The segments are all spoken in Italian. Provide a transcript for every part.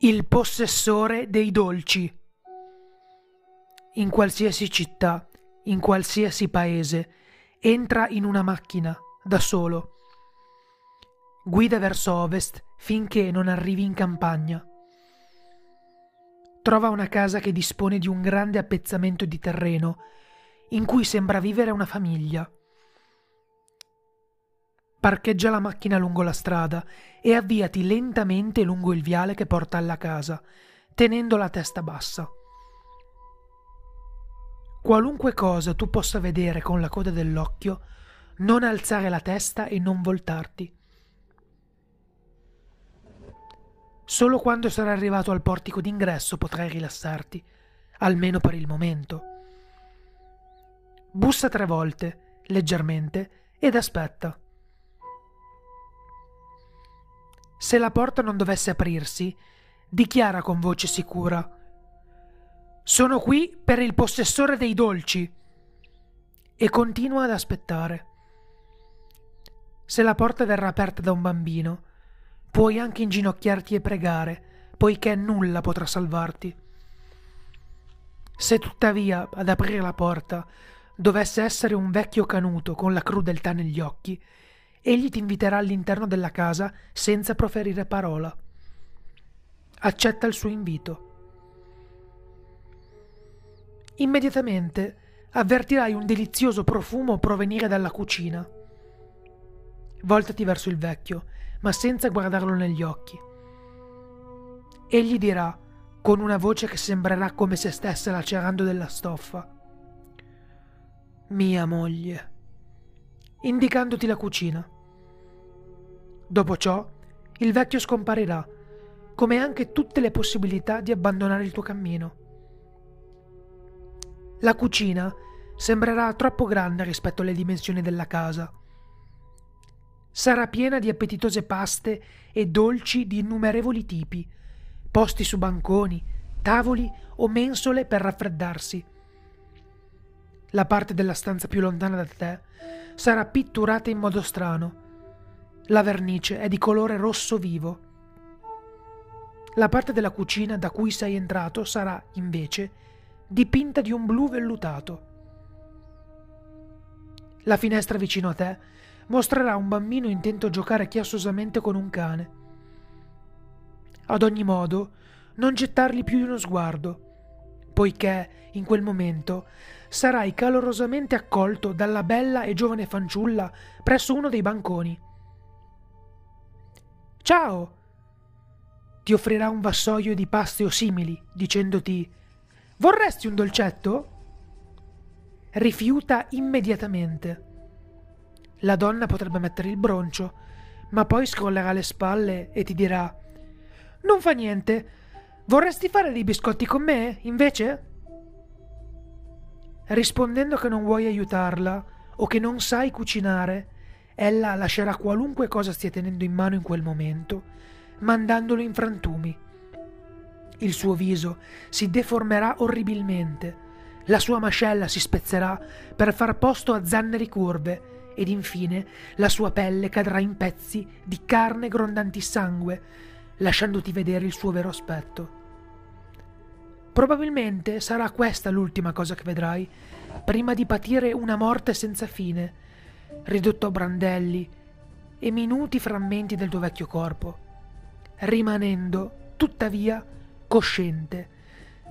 Il possessore dei dolci. In qualsiasi città, in qualsiasi paese, entra in una macchina, da solo. Guida verso ovest finché non arrivi in campagna. Trova una casa che dispone di un grande appezzamento di terreno, in cui sembra vivere una famiglia. Parcheggia la macchina lungo la strada e avviati lentamente lungo il viale che porta alla casa, tenendo la testa bassa. Qualunque cosa tu possa vedere con la coda dell'occhio, non alzare la testa e non voltarti. Solo quando sarai arrivato al portico d'ingresso potrai rilassarti, almeno per il momento. Bussa tre volte, leggermente, ed aspetta. Se la porta non dovesse aprirsi, dichiara con voce sicura Sono qui per il possessore dei dolci. E continua ad aspettare. Se la porta verrà aperta da un bambino, puoi anche inginocchiarti e pregare, poiché nulla potrà salvarti. Se tuttavia ad aprire la porta dovesse essere un vecchio canuto con la crudeltà negli occhi, egli ti inviterà all'interno della casa senza proferire parola. Accetta il suo invito. Immediatamente avvertirai un delizioso profumo provenire dalla cucina. Voltati verso il vecchio, ma senza guardarlo negli occhi. Egli dirà, con una voce che sembrerà come se stesse lacerando della stoffa, Mia moglie, indicandoti la cucina. Dopo ciò, il vecchio scomparirà, come anche tutte le possibilità di abbandonare il tuo cammino. La cucina sembrerà troppo grande rispetto alle dimensioni della casa. Sarà piena di appetitose paste e dolci di innumerevoli tipi, posti su banconi, tavoli o mensole per raffreddarsi. La parte della stanza più lontana da te sarà pitturata in modo strano la vernice è di colore rosso vivo. La parte della cucina da cui sei entrato sarà, invece, dipinta di un blu vellutato. La finestra vicino a te mostrerà un bambino intento a giocare chiassosamente con un cane. Ad ogni modo, non gettargli più uno sguardo, poiché in quel momento sarai calorosamente accolto dalla bella e giovane fanciulla presso uno dei banconi. Ciao! Ti offrirà un vassoio di paste o simili, dicendoti Vorresti un dolcetto? Rifiuta immediatamente. La donna potrebbe mettere il broncio, ma poi scrollerà le spalle e ti dirà Non fa niente. Vorresti fare dei biscotti con me, invece? Rispondendo che non vuoi aiutarla o che non sai cucinare, ella lascerà qualunque cosa stia tenendo in mano in quel momento, mandandolo in frantumi. Il suo viso si deformerà orribilmente, la sua mascella si spezzerà per far posto a zanneri curve ed infine la sua pelle cadrà in pezzi di carne grondanti sangue, lasciandoti vedere il suo vero aspetto. Probabilmente sarà questa l'ultima cosa che vedrai, prima di patire una morte senza fine, ridotto a brandelli e minuti frammenti del tuo vecchio corpo, rimanendo, tuttavia, cosciente,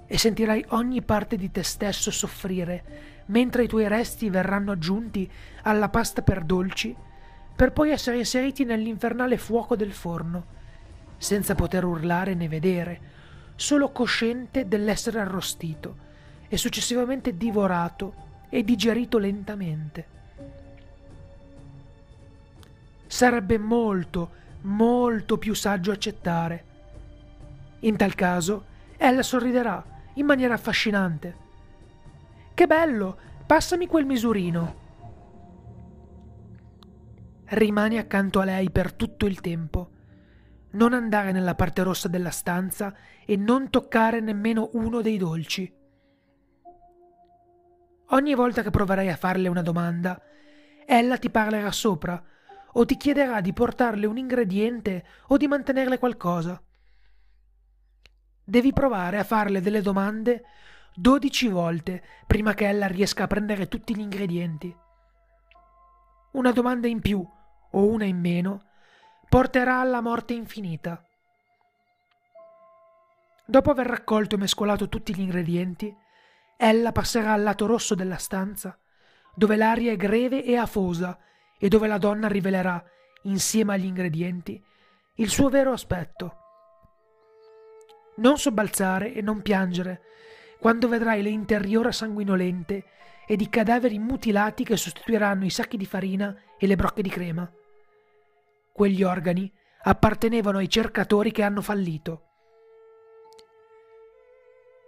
e sentirai ogni parte di te stesso soffrire mentre i tuoi resti verranno aggiunti alla pasta per dolci, per poi essere inseriti nell'infernale fuoco del forno, senza poter urlare né vedere, solo cosciente dell'essere arrostito e successivamente divorato e digerito lentamente sarebbe molto, molto più saggio accettare. In tal caso, ella sorriderà in maniera affascinante. Che bello! Passami quel misurino. Rimani accanto a lei per tutto il tempo. Non andare nella parte rossa della stanza e non toccare nemmeno uno dei dolci. Ogni volta che proverai a farle una domanda, ella ti parlerà sopra o ti chiederà di portarle un ingrediente o di mantenerle qualcosa. devi provare a farle delle domande dodici volte prima che ella riesca a prendere tutti gli ingredienti. Una domanda in più o una in meno porterà alla morte infinita. Dopo aver raccolto e mescolato tutti gli ingredienti, ella passerà al lato rosso della stanza, dove l'aria è greve e afosa e dove la donna rivelerà, insieme agli ingredienti, il suo vero aspetto. Non sobbalzare e non piangere quando vedrai le interiora sanguinolente ed i cadaveri mutilati che sostituiranno i sacchi di farina e le brocche di crema. Quegli organi appartenevano ai cercatori che hanno fallito.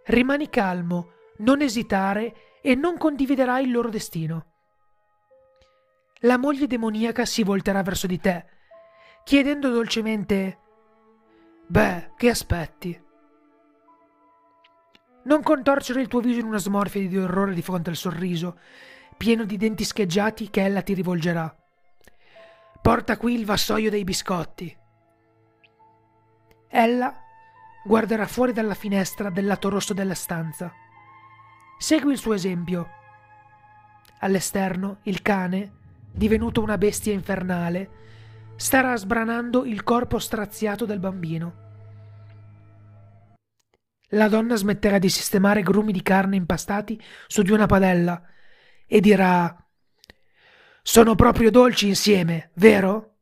Rimani calmo, non esitare e non condividerai il loro destino. La moglie demoniaca si volterà verso di te, chiedendo dolcemente Beh, che aspetti? Non contorcere il tuo viso in una smorfia di orrore di fronte al sorriso, pieno di denti scheggiati che ella ti rivolgerà. Porta qui il vassoio dei biscotti. Ella guarderà fuori dalla finestra del lato rosso della stanza. Segui il suo esempio. All'esterno, il cane, divenuto una bestia infernale, starà sbranando il corpo straziato del bambino. La donna smetterà di sistemare grumi di carne impastati su di una padella e dirà Sono proprio dolci insieme, vero?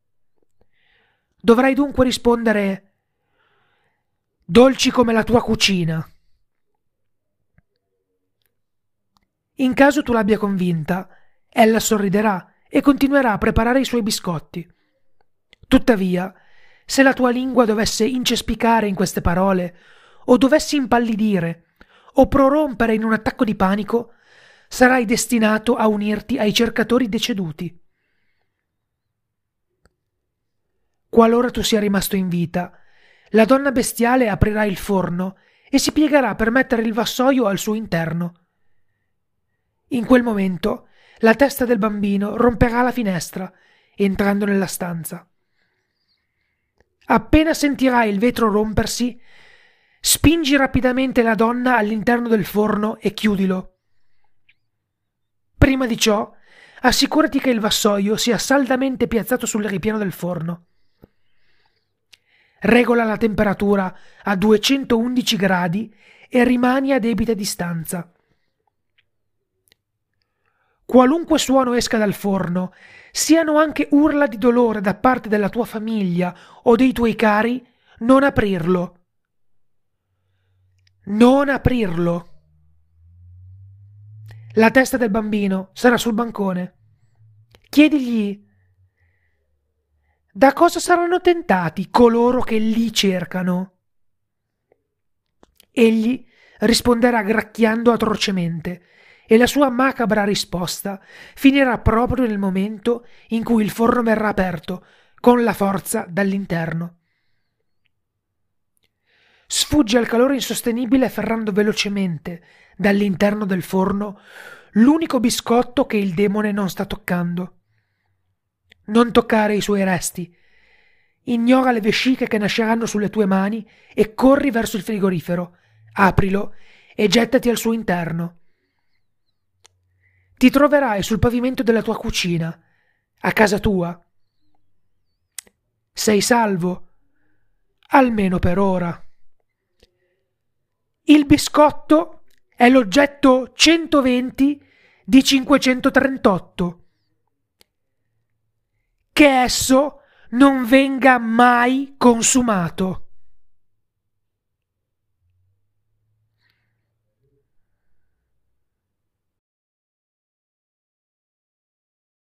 Dovrai dunque rispondere Dolci come la tua cucina. In caso tu l'abbia convinta, ella sorriderà e continuerà a preparare i suoi biscotti. Tuttavia, se la tua lingua dovesse incespicare in queste parole, o dovessi impallidire o prorompere in un attacco di panico, sarai destinato a unirti ai cercatori deceduti. Qualora tu sia rimasto in vita, la donna bestiale aprirà il forno e si piegherà per mettere il vassoio al suo interno. In quel momento la testa del bambino romperà la finestra, entrando nella stanza. Appena sentirai il vetro rompersi, Spingi rapidamente la donna all'interno del forno e chiudilo. Prima di ciò, assicurati che il vassoio sia saldamente piazzato sul ripiano del forno. Regola la temperatura a 211 gradi e rimani a debita distanza. Qualunque suono esca dal forno, siano anche urla di dolore da parte della tua famiglia o dei tuoi cari, non aprirlo. Non aprirlo. La testa del bambino sarà sul bancone. Chiedigli da cosa saranno tentati coloro che lì cercano. Egli risponderà gracchiando atrocemente e la sua macabra risposta finirà proprio nel momento in cui il forno verrà aperto con la forza dall'interno. Sfugge al calore insostenibile afferrando velocemente dall'interno del forno l'unico biscotto che il demone non sta toccando. Non toccare i suoi resti. Ignora le vesciche che nasceranno sulle tue mani e corri verso il frigorifero. Aprilo e gettati al suo interno. Ti troverai sul pavimento della tua cucina, a casa tua. Sei salvo, almeno per ora. Il biscotto è l'oggetto 120 di 538. Che esso non venga mai consumato.